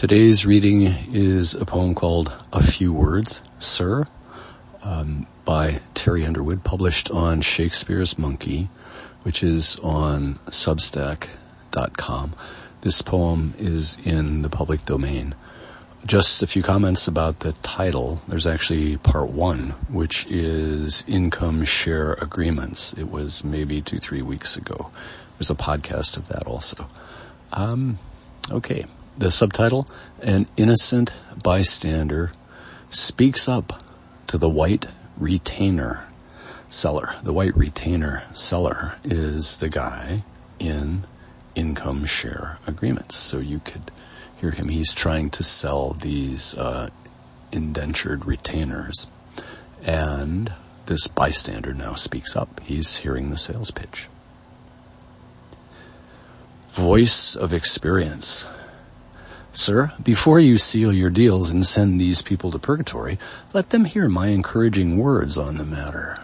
Today's reading is a poem called A Few Words, Sir, um, by Terry Underwood, published on Shakespeare's Monkey, which is on substack.com. This poem is in the public domain. Just a few comments about the title. There's actually part one, which is income share agreements. It was maybe two, three weeks ago. There's a podcast of that also. Um, okay. The subtitle, an innocent bystander speaks up to the white retainer seller. The white retainer seller is the guy in income share agreements. So you could hear him. He's trying to sell these uh, indentured retainers. And this bystander now speaks up. He's hearing the sales pitch. Voice of experience. Sir, before you seal your deals and send these people to purgatory, let them hear my encouraging words on the matter.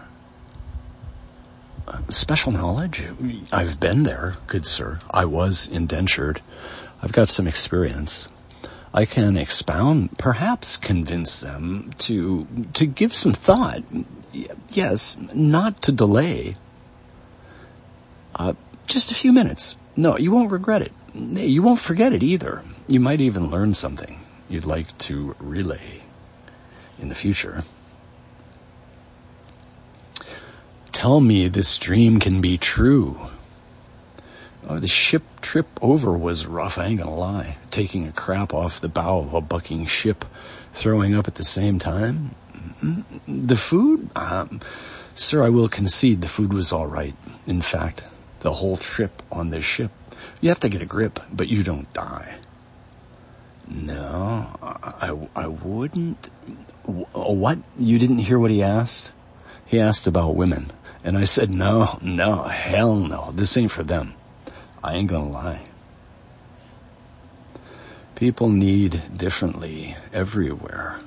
Uh, special knowledge? I've been there, good sir. I was indentured. I've got some experience. I can expound, perhaps convince them to, to give some thought. Yes, not to delay. Uh, just a few minutes. No, you won't regret it. You won't forget it either. You might even learn something you'd like to relay in the future. Tell me this dream can be true. Oh, the ship trip over was rough, I ain't gonna lie. Taking a crap off the bow of a bucking ship, throwing up at the same time. The food? Um, sir, I will concede the food was alright. In fact, the whole trip on this ship, you have to get a grip, but you don't die. No, I, I wouldn't. What? You didn't hear what he asked? He asked about women. And I said, no, no, hell no. This ain't for them. I ain't gonna lie. People need differently everywhere.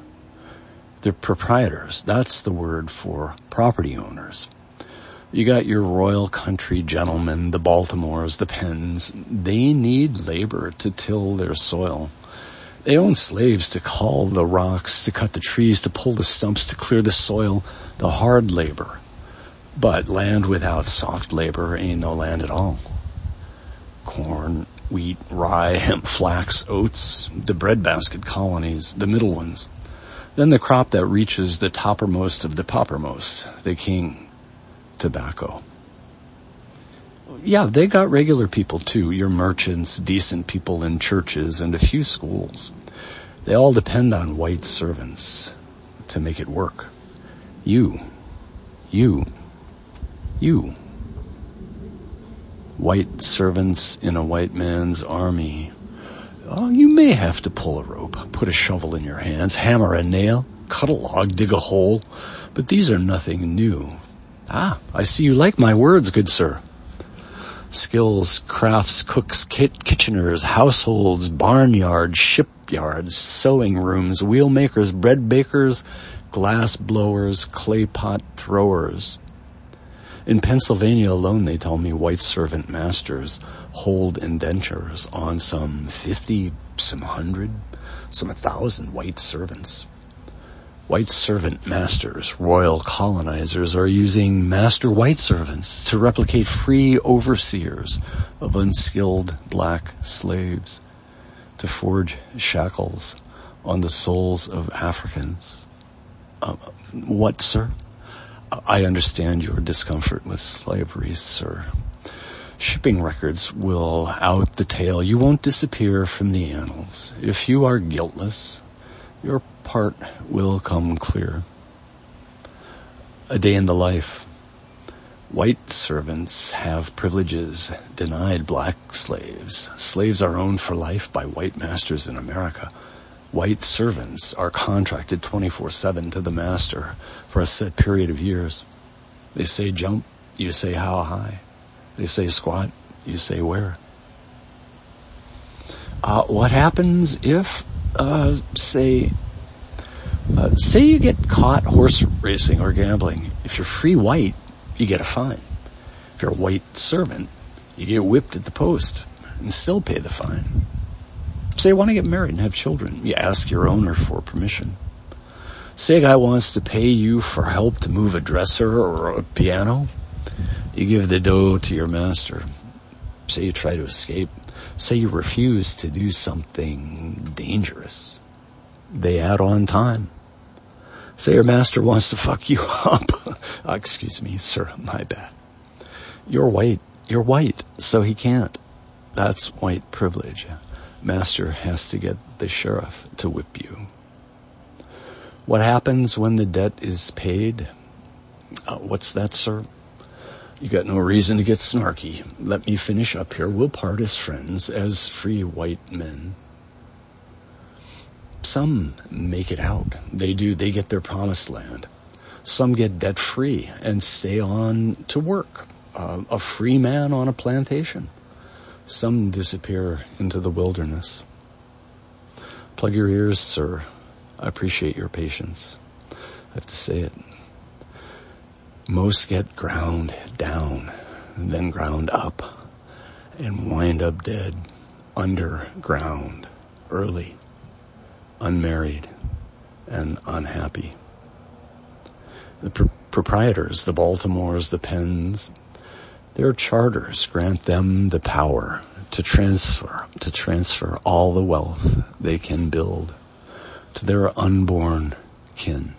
They're proprietors. That's the word for property owners. You got your royal country gentlemen, the Baltimores, the Penns. They need labor to till their soil. They own slaves to cull the rocks, to cut the trees, to pull the stumps, to clear the soil, the hard labor. But land without soft labor ain't no land at all. Corn, wheat, rye, hemp, flax, oats, the breadbasket colonies, the middle ones. Then the crop that reaches the toppermost of the poppermost, the king, tobacco yeah, they got regular people too, your merchants, decent people in churches, and a few schools. They all depend on white servants to make it work. You, you, you. White servants in a white man's army. Oh, you may have to pull a rope, put a shovel in your hands, hammer a nail, cut a log, dig a hole, but these are nothing new. Ah, I see you like my words, good sir skills, crafts, cooks, kit, kitcheners, households, barnyards, shipyards, sewing rooms, wheel makers, bread bakers, glass blowers, clay pot throwers. In Pennsylvania alone, they tell me white servant masters hold indentures on some 50, some 100, some a 1,000 white servants. White servant masters, royal colonizers are using master white servants to replicate free overseers of unskilled black slaves to forge shackles on the souls of Africans. Uh, what, sir? I understand your discomfort with slavery, sir. Shipping records will out the tale. You won't disappear from the annals. If you are guiltless, your part will come clear. A day in the life. White servants have privileges denied black slaves. Slaves are owned for life by white masters in America. White servants are contracted 24-7 to the master for a set period of years. They say jump, you say how high. They say squat, you say where. Uh, what happens if, uh, say, uh, say you get caught horse racing or gambling. If you're free white, you get a fine. If you're a white servant, you get whipped at the post and still pay the fine. Say you want to get married and have children. You ask your owner for permission. Say a guy wants to pay you for help to move a dresser or a piano. You give the dough to your master. Say you try to escape. Say you refuse to do something dangerous. They add on time. Say your master wants to fuck you up. uh, excuse me, sir, my bad. You're white. You're white, so he can't. That's white privilege. Master has to get the sheriff to whip you. What happens when the debt is paid? Uh, what's that, sir? You got no reason to get snarky. Let me finish up here. We'll part as friends, as free white men. Some make it out. They do. They get their promised land. Some get debt free and stay on to work. Uh, a free man on a plantation. Some disappear into the wilderness. Plug your ears, sir. I appreciate your patience. I have to say it. Most get ground down, then ground up, and wind up dead underground, early, unmarried, and unhappy. The pr- proprietors, the Baltimores, the Penns, their charters grant them the power to transfer, to transfer all the wealth they can build to their unborn kin.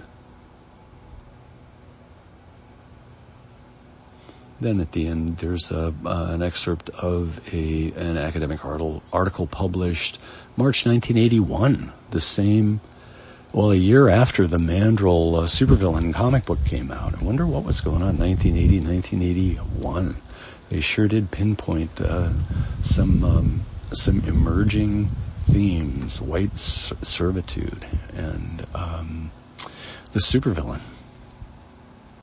Then at the end, there's a, uh, an excerpt of a an academic article, article published March 1981, the same, well, a year after the Mandrill uh, supervillain comic book came out. I wonder what was going on 1980, 1981. They sure did pinpoint uh, some um, some emerging themes, white servitude, and um, the supervillain.